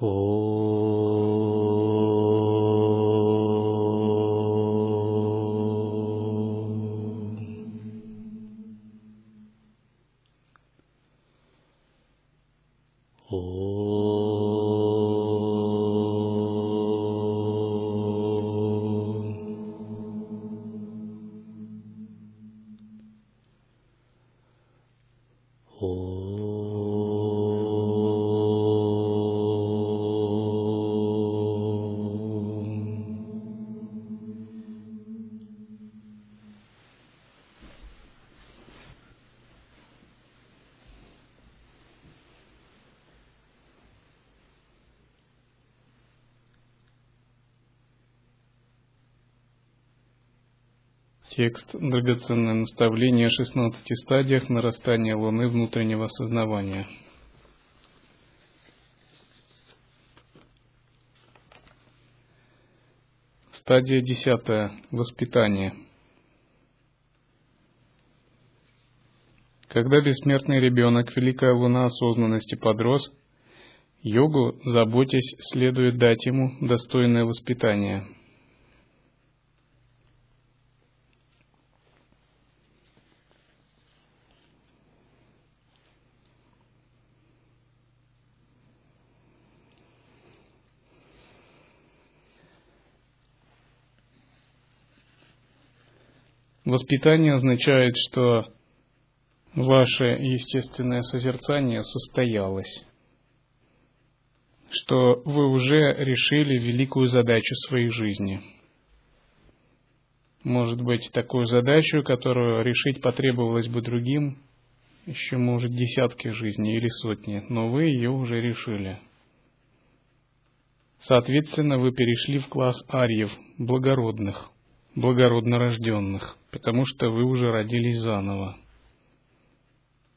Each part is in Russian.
哦。Текст «Драгоценное наставление о 16 стадиях нарастания Луны внутреннего сознавания». Стадия десятая. Воспитание. Когда бессмертный ребенок, великая луна осознанности подрос, йогу, заботясь, следует дать ему достойное воспитание – Воспитание означает, что ваше естественное созерцание состоялось, что вы уже решили великую задачу своей жизни. Может быть, такую задачу, которую решить потребовалось бы другим, еще, может, десятки жизней или сотни, но вы ее уже решили. Соответственно, вы перешли в класс арьев, благородных – благородно рожденных, потому что вы уже родились заново.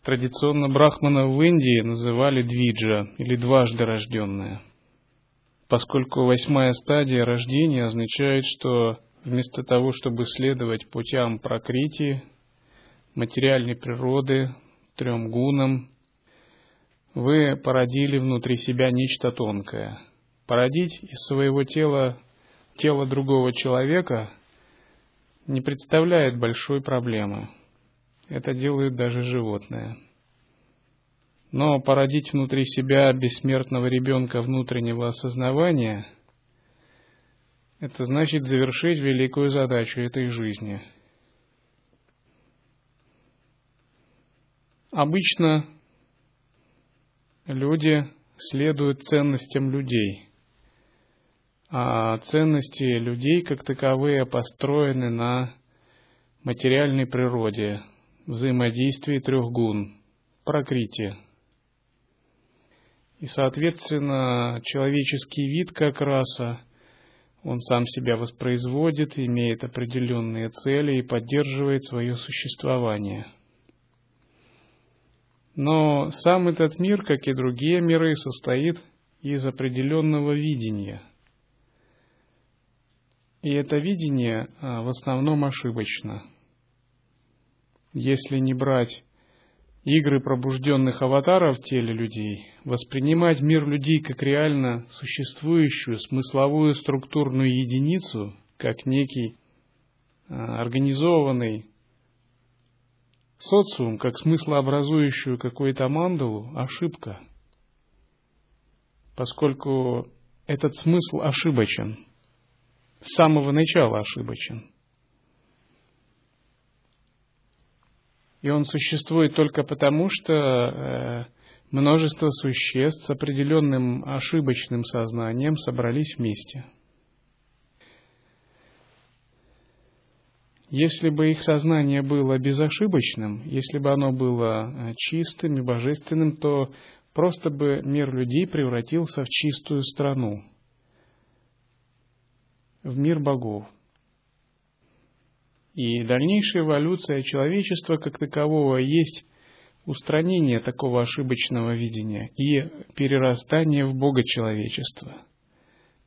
Традиционно брахмана в Индии называли двиджа или дважды рожденные, поскольку восьмая стадия рождения означает, что вместо того, чтобы следовать путям прокрити, материальной природы, трем гунам, вы породили внутри себя нечто тонкое. Породить из своего тела тело другого человека – не представляет большой проблемы. Это делают даже животные. Но породить внутри себя бессмертного ребенка внутреннего осознавания – это значит завершить великую задачу этой жизни. Обычно люди следуют ценностям людей – ценности людей как таковые построены на материальной природе, взаимодействии трех гун, прокрите. И, соответственно, человеческий вид как раса, он сам себя воспроизводит, имеет определенные цели и поддерживает свое существование. Но сам этот мир, как и другие миры, состоит из определенного видения – и это видение а, в основном ошибочно. Если не брать игры пробужденных аватаров в теле людей, воспринимать мир людей как реально существующую смысловую структурную единицу, как некий а, организованный социум, как смыслообразующую какую-то мандалу, ошибка. Поскольку этот смысл ошибочен – с самого начала ошибочен. И он существует только потому, что э, множество существ с определенным ошибочным сознанием собрались вместе. Если бы их сознание было безошибочным, если бы оно было э, чистым и божественным, то просто бы мир людей превратился в чистую страну, в мир богов. И дальнейшая эволюция человечества как такового есть устранение такого ошибочного видения и перерастание в Бога человечества,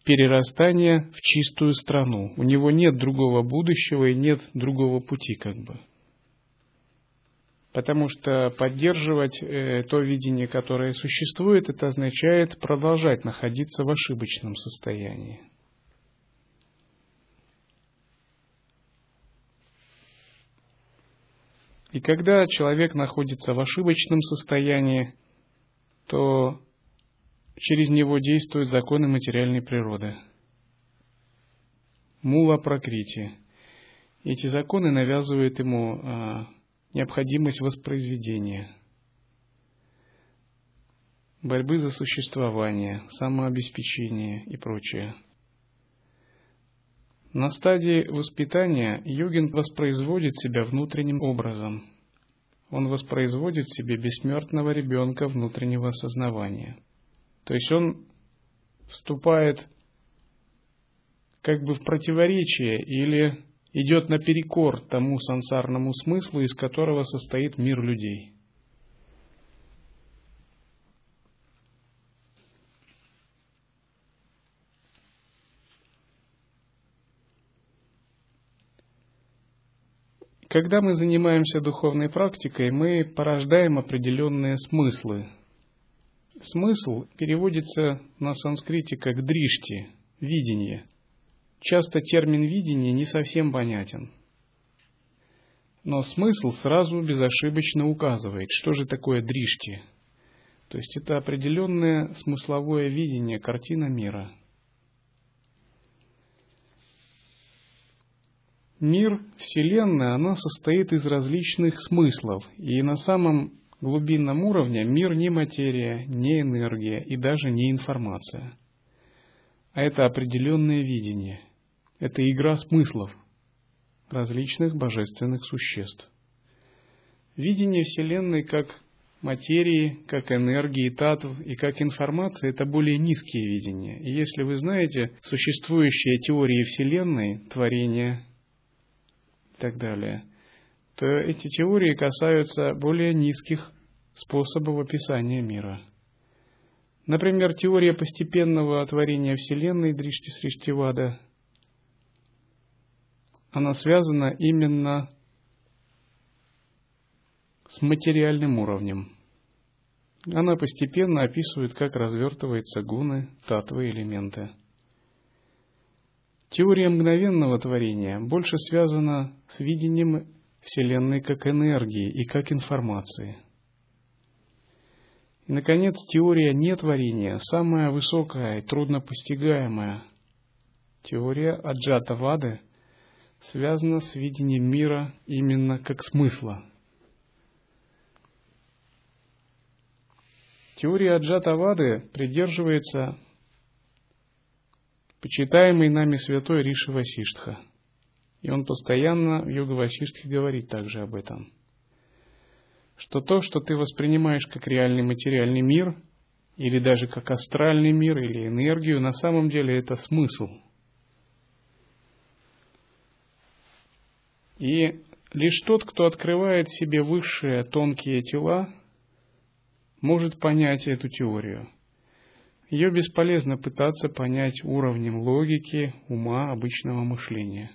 перерастание в чистую страну. У него нет другого будущего и нет другого пути как бы. Потому что поддерживать э, то видение, которое существует, это означает продолжать находиться в ошибочном состоянии. И когда человек находится в ошибочном состоянии, то через него действуют законы материальной природы. Мула прокрити. Эти законы навязывают ему а, необходимость воспроизведения, борьбы за существование, самообеспечение и прочее. На стадии воспитания йогин воспроизводит себя внутренним образом. Он воспроизводит себе бессмертного ребенка внутреннего сознавания. То есть он вступает как бы в противоречие или идет наперекор тому сансарному смыслу, из которого состоит мир людей. Когда мы занимаемся духовной практикой, мы порождаем определенные смыслы. Смысл переводится на санскрите как дришти, видение – Часто термин видение не совсем понятен. Но смысл сразу безошибочно указывает, что же такое дришти. То есть это определенное смысловое видение, картина мира. Мир, Вселенная, она состоит из различных смыслов. И на самом глубинном уровне мир не материя, не энергия и даже не информация. А это определенное видение. Это игра смыслов различных божественных существ. Видение Вселенной как материи, как энергии, татв и как информации – это более низкие видения. И если вы знаете существующие теории Вселенной, творения и так далее, то эти теории касаются более низких способов описания мира. Например, теория постепенного творения Вселенной Дришти Сриштивада она связана именно с материальным уровнем. Она постепенно описывает, как развертываются гуны, татвы, элементы. Теория мгновенного творения больше связана с видением Вселенной как энергии и как информации. И, наконец, теория нетворения, самая высокая и труднопостигаемая. Теория Аджата Вады – связано с видением мира именно как смысла. Теория Аджатавады придерживается почитаемый нами святой Риши Васиштха. И он постоянно в Йога Васиштхе говорит также об этом. Что то, что ты воспринимаешь как реальный материальный мир, или даже как астральный мир, или энергию, на самом деле это смысл – И лишь тот, кто открывает себе высшие тонкие тела, может понять эту теорию. Ее бесполезно пытаться понять уровнем логики, ума, обычного мышления.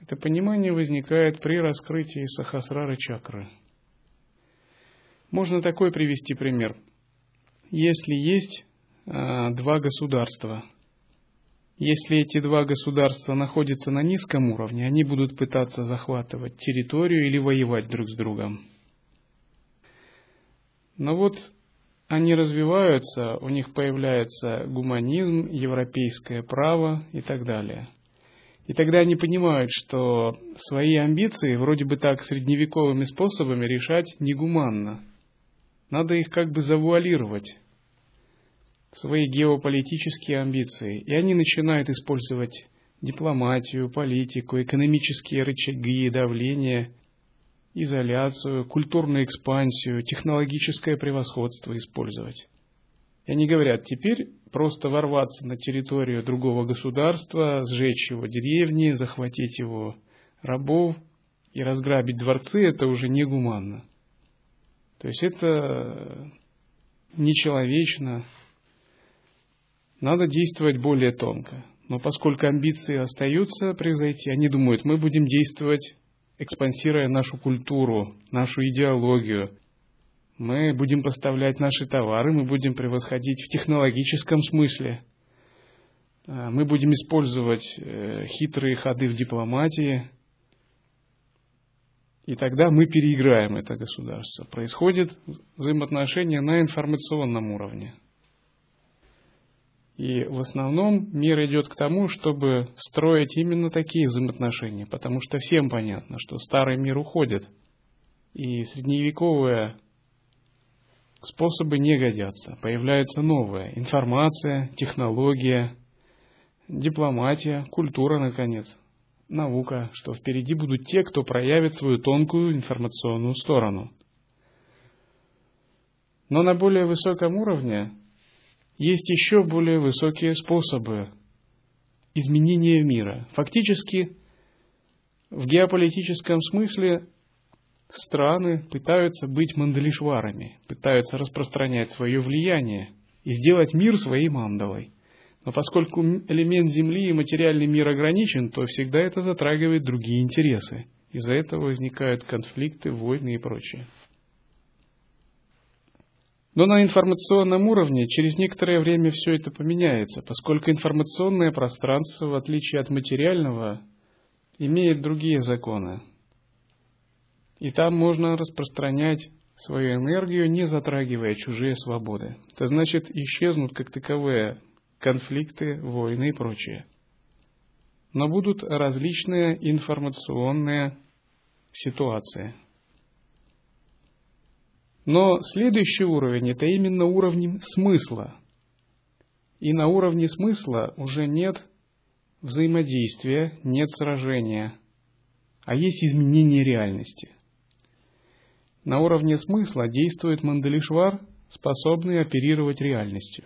Это понимание возникает при раскрытии сахасрары чакры. Можно такой привести пример. Если есть а, два государства – если эти два государства находятся на низком уровне, они будут пытаться захватывать территорию или воевать друг с другом. Но вот они развиваются, у них появляется гуманизм, европейское право и так далее. И тогда они понимают, что свои амбиции вроде бы так средневековыми способами решать негуманно. Надо их как бы завуалировать свои геополитические амбиции, и они начинают использовать дипломатию, политику, экономические рычаги давления, изоляцию, культурную экспансию, технологическое превосходство использовать. И они говорят, теперь просто ворваться на территорию другого государства, сжечь его деревни, захватить его рабов и разграбить дворцы, это уже негуманно. То есть это нечеловечно, надо действовать более тонко. Но поскольку амбиции остаются превзойти, они думают, мы будем действовать экспансируя нашу культуру, нашу идеологию. Мы будем поставлять наши товары, мы будем превосходить в технологическом смысле. А, мы будем использовать э, хитрые ходы в дипломатии. И тогда мы переиграем это государство. Происходит взаимоотношение на информационном уровне. И в основном мир идет к тому, чтобы строить именно такие взаимоотношения, потому что всем понятно, что старый мир уходит, и средневековые способы не годятся. Появляется новая информация, технология, дипломатия, культура, наконец, наука, что впереди будут те, кто проявит свою тонкую информационную сторону. Но на более высоком уровне есть еще более высокие способы изменения мира. Фактически, в геополитическом смысле страны пытаются быть мандалишварами, пытаются распространять свое влияние и сделать мир своей мандалой. Но поскольку элемент Земли и материальный мир ограничен, то всегда это затрагивает другие интересы. Из-за этого возникают конфликты, войны и прочее. Но на информационном уровне через некоторое время все это поменяется, поскольку информационное пространство, в отличие от материального, имеет другие законы. И там можно распространять свою энергию, не затрагивая чужие свободы. Это значит, исчезнут как таковые конфликты, войны и прочее. Но будут различные информационные ситуации – но следующий уровень – это именно уровень смысла. И на уровне смысла уже нет взаимодействия, нет сражения, а есть изменение реальности. На уровне смысла действует Мандалишвар, способный оперировать реальностью.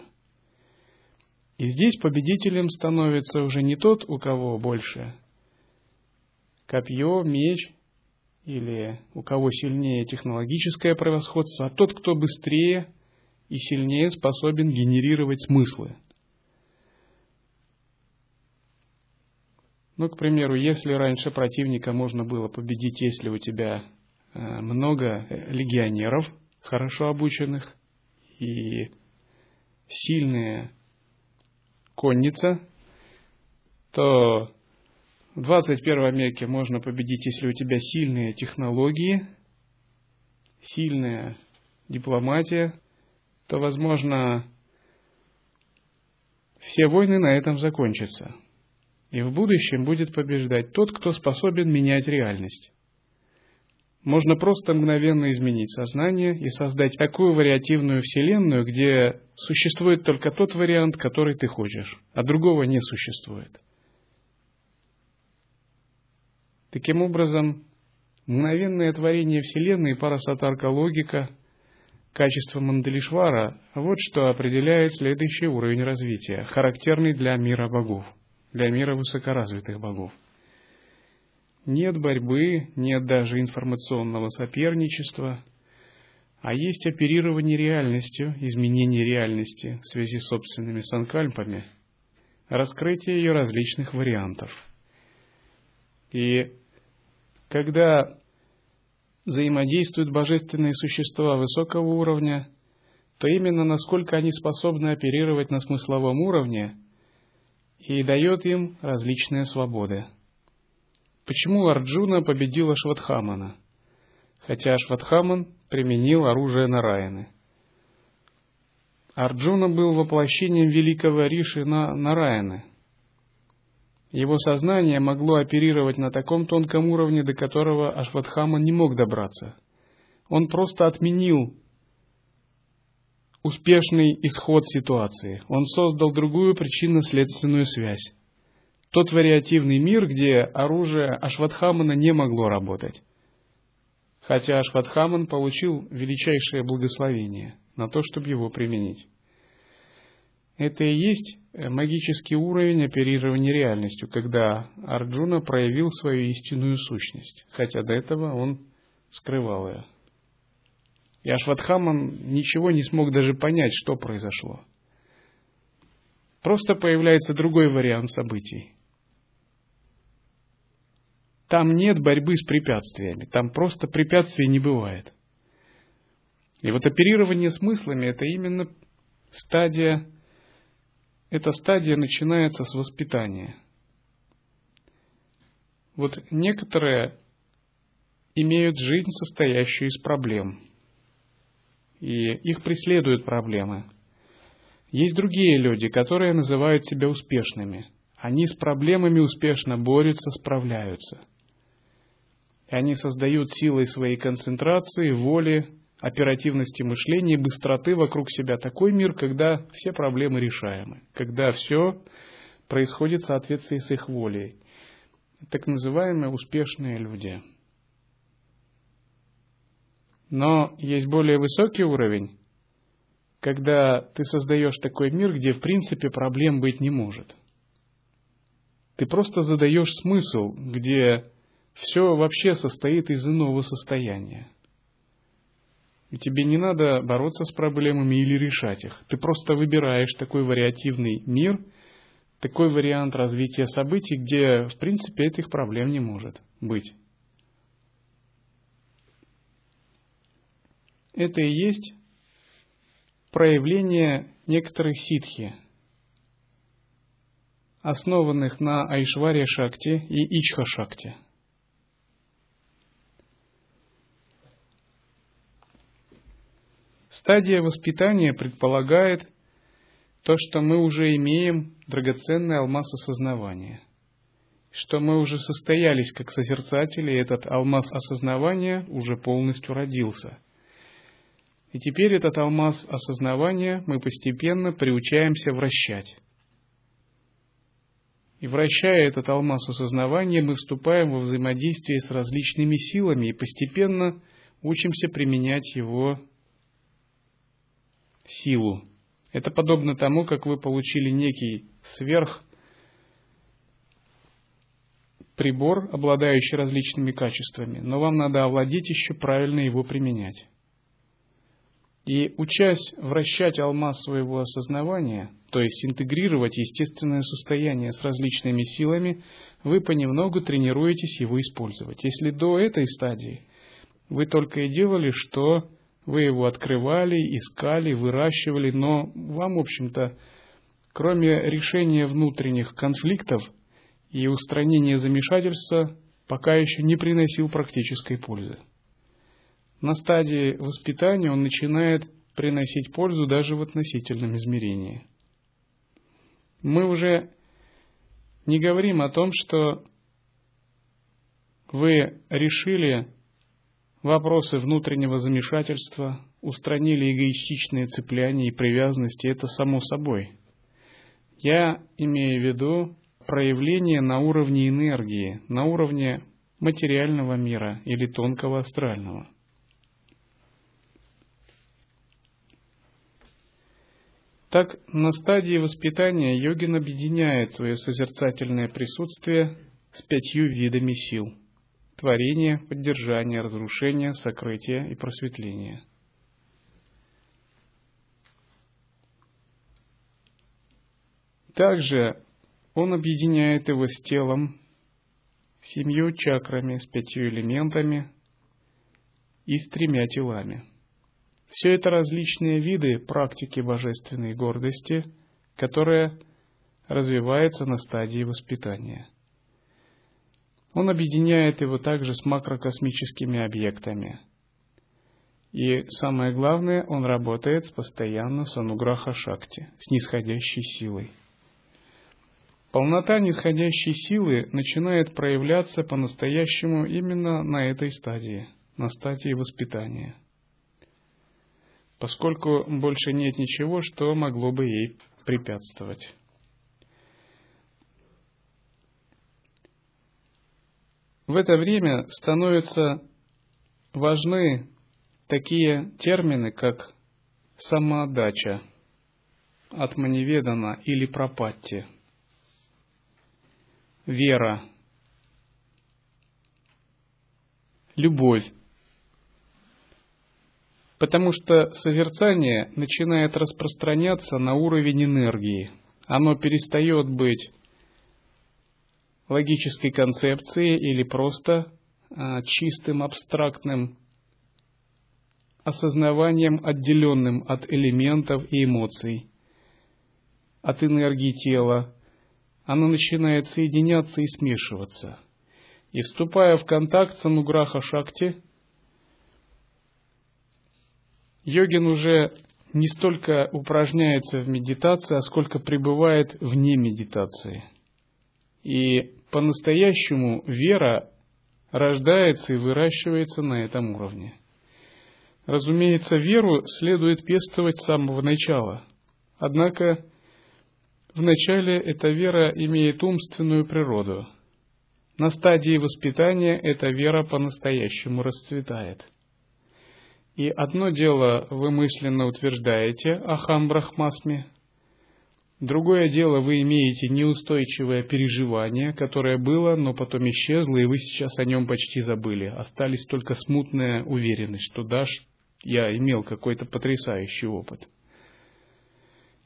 И здесь победителем становится уже не тот, у кого больше копье, меч или у кого сильнее технологическое превосходство, а тот, кто быстрее и сильнее способен генерировать смыслы. Ну, к примеру, если раньше противника можно было победить, если у тебя э, много легионеров, хорошо обученных, и сильная конница, то в 21 веке можно победить, если у тебя сильные технологии, сильная дипломатия, то, возможно, все войны на этом закончатся. И в будущем будет побеждать тот, кто способен менять реальность. Можно просто мгновенно изменить сознание и создать такую вариативную вселенную, где существует только тот вариант, который ты хочешь, а другого не существует. Таким образом, мгновенное творение Вселенной, парасатарка логика, качество Мандалишвара – вот что определяет следующий уровень развития, характерный для мира богов, для мира высокоразвитых богов. Нет борьбы, нет даже информационного соперничества, а есть оперирование реальностью, изменение реальности в связи с собственными санкальпами, раскрытие ее различных вариантов. И когда взаимодействуют божественные существа высокого уровня, то именно насколько они способны оперировать на смысловом уровне и дает им различные свободы. Почему Арджуна победил Ашватхамана, хотя Ашватхаман применил оружие Нараяны? Арджуна был воплощением великого Риши на Нараяны – его сознание могло оперировать на таком тонком уровне, до которого Ашватхама не мог добраться. Он просто отменил успешный исход ситуации. Он создал другую причинно-следственную связь. Тот вариативный мир, где оружие Ашватхамана не могло работать. Хотя Ашватхаман получил величайшее благословение на то, чтобы его применить. Это и есть э, магический уровень оперирования реальностью, когда Арджуна проявил свою истинную сущность, хотя до этого он скрывал ее. И Ашватхаман ничего не смог даже понять, что произошло. Просто появляется другой вариант событий. там нет борьбы с препятствиями, там просто препятствий не бывает. И вот оперирование смыслами – это именно стадия, эта стадия начинается с воспитания. Вот некоторые имеют жизнь, состоящую из проблем, и их преследуют проблемы. Есть другие люди, которые называют себя успешными. Они с проблемами успешно борются, справляются. И они создают силой своей концентрации, воли, оперативности мышления и быстроты вокруг себя такой мир, когда все проблемы решаемы, когда все происходит в соответствии с их волей. Так называемые успешные люди. Но есть более высокий уровень, когда ты создаешь такой мир, где в принципе проблем быть не может. Ты просто задаешь смысл, где все вообще состоит из иного состояния. И тебе не надо бороться с проблемами или решать их. Ты просто выбираешь такой вариативный мир, такой вариант развития событий, где, в принципе, этих проблем не может быть. Это и есть проявление некоторых ситхи, основанных на Айшваре Шакти и Ичха Шакти – Стадия воспитания предполагает то, что мы уже имеем драгоценный алмаз осознавания, что мы уже состоялись как созерцатели, и этот алмаз осознавания уже полностью родился. И теперь этот алмаз осознавания мы постепенно приучаемся вращать. И вращая этот алмаз осознавания, мы вступаем во взаимодействие с различными силами и постепенно учимся применять его силу. Это подобно тому, как вы получили некий сверх прибор, обладающий различными качествами, но вам надо овладеть еще правильно его применять. И учась вращать алмаз своего осознавания, то есть интегрировать естественное состояние с различными силами, вы понемногу тренируетесь его использовать. Если до этой стадии вы только и делали, что вы его открывали, искали, выращивали, но вам, в общем-то, кроме решения внутренних конфликтов и устранения замешательства, пока еще не приносил практической пользы. На стадии воспитания он начинает приносить пользу даже в относительном измерении. Мы уже не говорим о том, что вы решили Вопросы внутреннего замешательства устранили эгоистичные цепляния и привязанности, это само собой. Я имею в виду проявление на уровне энергии, на уровне материального мира или тонкого астрального. Так, на стадии воспитания йогин объединяет свое созерцательное присутствие с пятью видами сил – творение, поддержание, разрушение, сокрытие и просветление. Также он объединяет его с телом, семью чакрами, с пятью элементами и с тремя телами. Все это различные виды практики божественной гордости, которая развивается на стадии воспитания – он объединяет его также с макрокосмическими объектами. И самое главное, он работает постоянно с ануграха шакти, с нисходящей силой. Полнота нисходящей силы начинает проявляться по-настоящему именно на этой стадии, на стадии воспитания, поскольку больше нет ничего, что могло бы ей препятствовать. В это время становятся важны такие термины, как самоотдача, атманеведана или пропатти, вера, любовь. Потому что созерцание начинает распространяться на уровень энергии. Оно перестает быть логической концепцией или просто а, чистым абстрактным осознаванием, отделенным от элементов и эмоций, от энергии тела, оно начинает соединяться и смешиваться. И вступая в контакт с Ануграха Шакти, йогин уже не столько упражняется в медитации, а сколько пребывает вне медитации. И по-настоящему вера рождается и выращивается на этом уровне. Разумеется, веру следует пестовать с самого начала. Однако вначале эта вера имеет умственную природу. На стадии воспитания эта вера по-настоящему расцветает. И одно дело вы мысленно утверждаете «Ахам Брахмасме», Другое дело, вы имеете неустойчивое переживание, которое было, но потом исчезло, и вы сейчас о нем почти забыли. Остались только смутная уверенность, что да, я имел какой-то потрясающий опыт.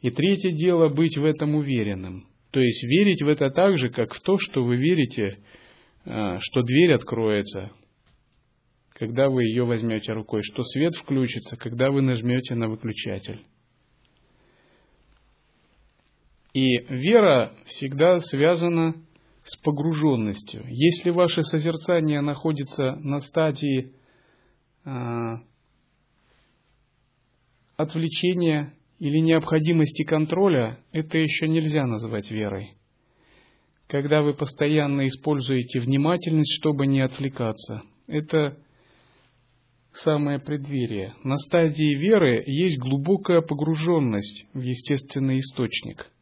И третье дело быть в этом уверенным. То есть верить в это так же, как в то, что вы верите, а, что дверь откроется, когда вы ее возьмете рукой, что свет включится, когда вы нажмете на выключатель. И вера всегда связана с погруженностью. Если ваше созерцание находится на стадии э, отвлечения или необходимости контроля, это еще нельзя назвать верой. Когда вы постоянно используете внимательность, чтобы не отвлекаться, это самое преддверие. На стадии веры есть глубокая погруженность в естественный источник –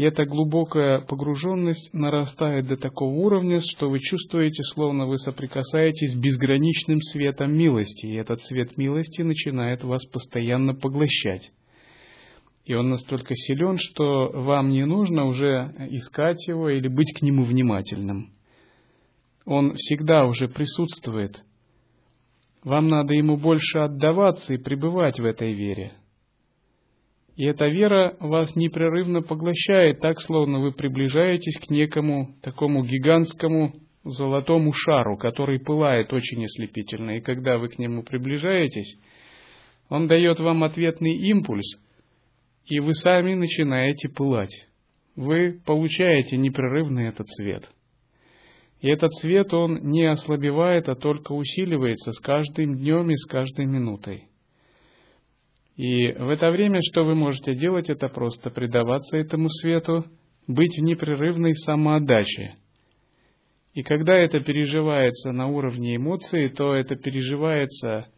и эта глубокая погруженность нарастает до такого уровня, что вы чувствуете, словно вы соприкасаетесь с безграничным светом милости, и этот свет милости начинает вас постоянно поглощать. И он настолько силен, что вам не нужно уже искать его или быть к нему внимательным. Он всегда уже присутствует. Вам надо ему больше отдаваться и пребывать в этой вере – и эта вера вас непрерывно поглощает, так словно вы приближаетесь к некому такому гигантскому золотому шару, который пылает очень ослепительно. И когда вы к нему приближаетесь, он дает вам ответный импульс, и вы сами начинаете пылать. Вы получаете непрерывный этот свет. И этот свет, он не ослабевает, а только усиливается с каждым днем и с каждой минутой. И в это время что вы можете делать, это просто предаваться этому свету, быть в непрерывной самоотдаче. И когда это переживается на уровне эмоций, то это переживается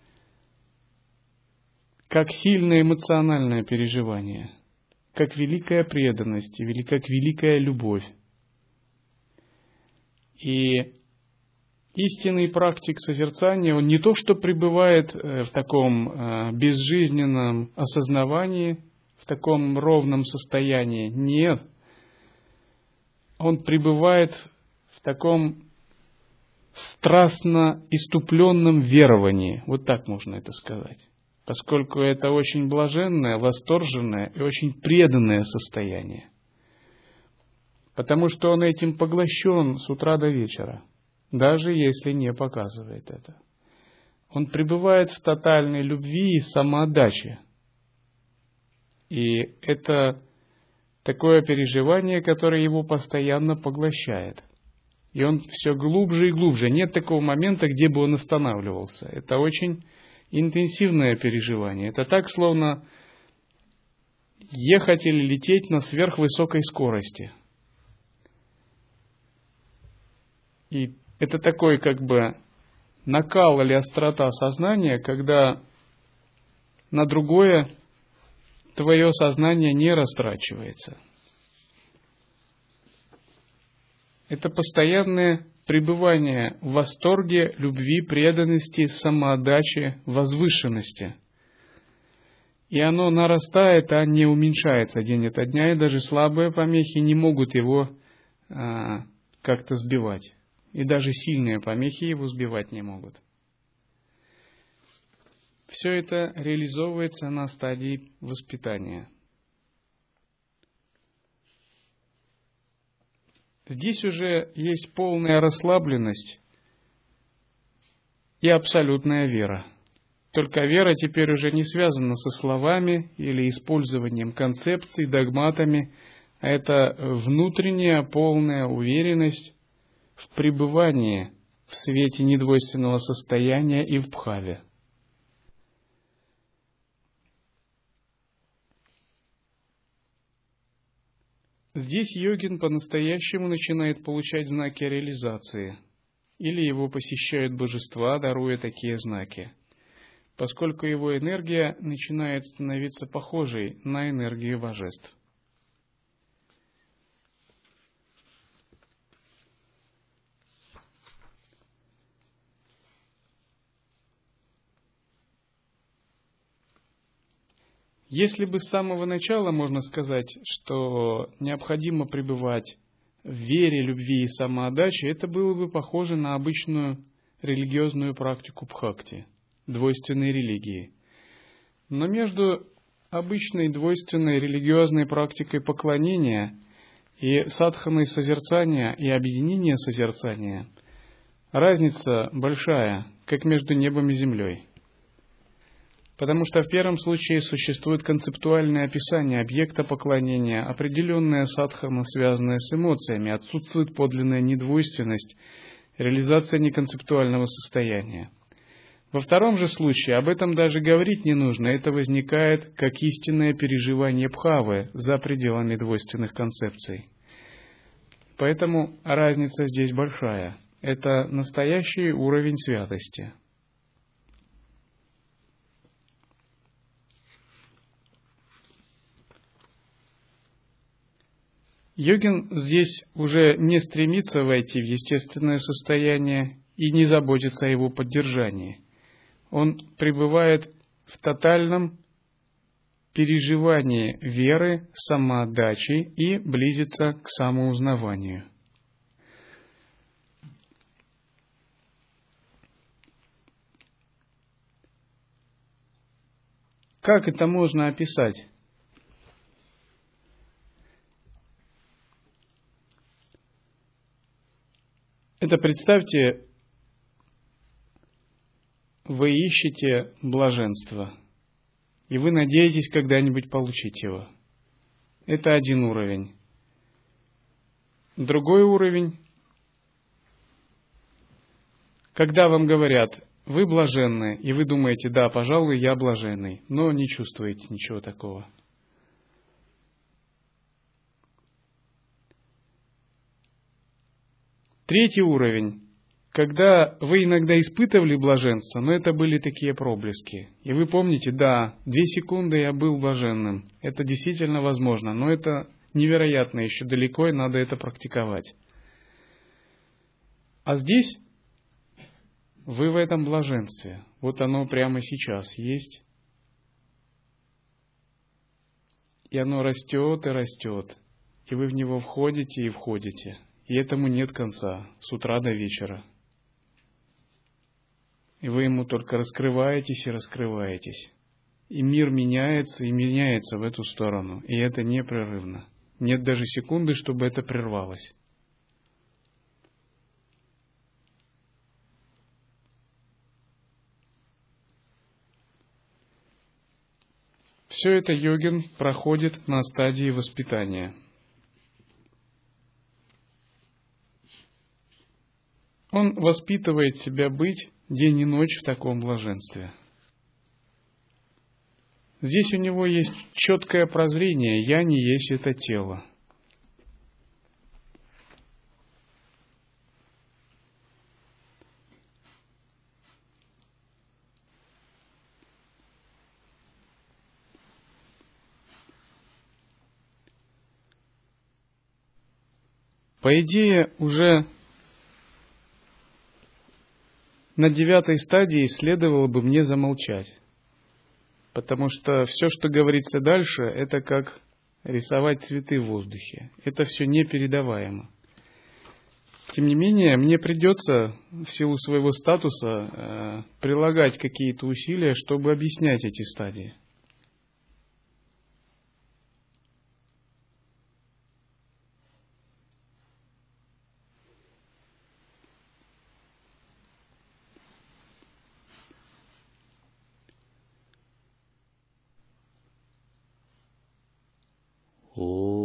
как сильное эмоциональное переживание, как великая преданность, как великая любовь. И истинный практик созерцания, он не то, что пребывает э, в таком э, безжизненном осознавании, в таком ровном состоянии. Нет. Он пребывает в таком страстно иступленном веровании. Вот так можно это сказать. Поскольку это очень блаженное, восторженное и очень преданное состояние. Потому что он этим поглощен с утра до вечера даже если не показывает это. Он пребывает в тотальной любви и самоотдаче. И это такое переживание, которое его постоянно поглощает. И он все глубже и глубже. Нет такого момента, где бы он останавливался. Это очень интенсивное переживание. Это так, словно ехать или лететь на сверхвысокой скорости. И это такой как бы накал или острота сознания, когда на другое твое сознание не растрачивается. Это постоянное пребывание в восторге, любви, преданности, самоотдаче, возвышенности. И оно нарастает, а не уменьшается день ото дня, и даже слабые помехи не могут его а, как-то сбивать и даже сильные помехи его сбивать не могут. Все это реализовывается на стадии воспитания. Здесь уже есть полная расслабленность и абсолютная вера. Только вера теперь уже не связана со словами или использованием концепций, догматами, а это внутренняя полная уверенность в пребывании в свете недвойственного состояния и в бхаве. Здесь йогин по-настоящему начинает получать знаки реализации, или его посещают божества, даруя такие знаки, поскольку его энергия начинает становиться похожей на энергию божеств. Если бы с самого начала можно сказать, что необходимо пребывать в вере, любви и самоотдаче, это было бы похоже на обычную религиозную практику бхакти, двойственной религии. Но между обычной двойственной религиозной практикой поклонения и садханой созерцания и объединения созерцания разница большая, как между небом и землей – Потому что в первом случае существует концептуальное описание объекта поклонения, определенная садхана, связанная с эмоциями, отсутствует подлинная недвойственность, реализация неконцептуального состояния. Во втором же случае об этом даже говорить не нужно, это возникает как истинное переживание бхавы за пределами двойственных концепций. Поэтому разница здесь большая. Это настоящий уровень святости – Йогин здесь уже не стремится войти в естественное состояние и не заботится о его поддержании. Он пребывает в тотальном переживании веры, самоотдачи и близится к самоузнаванию. Как это можно описать? Это представьте, вы ищете блаженство, и вы надеетесь когда-нибудь получить его. Это один уровень. Другой уровень, когда вам говорят, вы блаженны, и вы думаете, да, пожалуй, я блаженный, но не чувствуете ничего такого – Третий уровень. Когда вы иногда испытывали блаженство, но это были такие проблески. И вы помните, да, две секунды я был блаженным. Это действительно возможно, но это невероятно еще далеко, и надо это практиковать. А здесь вы в этом блаженстве. Вот оно прямо сейчас есть. И оно растет и растет. И вы в него входите и входите. И этому нет конца, с утра до вечера. И вы ему только раскрываетесь и раскрываетесь. И мир меняется и меняется в эту сторону. И это непрерывно. Нет даже секунды, чтобы это прервалось. Все это йогин проходит на стадии воспитания – Он воспитывает себя быть день и ночь в таком блаженстве. Здесь у него есть четкое прозрение «я не есть это тело». По идее, уже на девятой стадии следовало бы мне замолчать. Потому что все, что говорится дальше, это как рисовать цветы в воздухе. Это все непередаваемо. Тем не менее, мне придется в силу своего статуса э, прилагать какие-то усилия, чтобы объяснять эти стадии. 五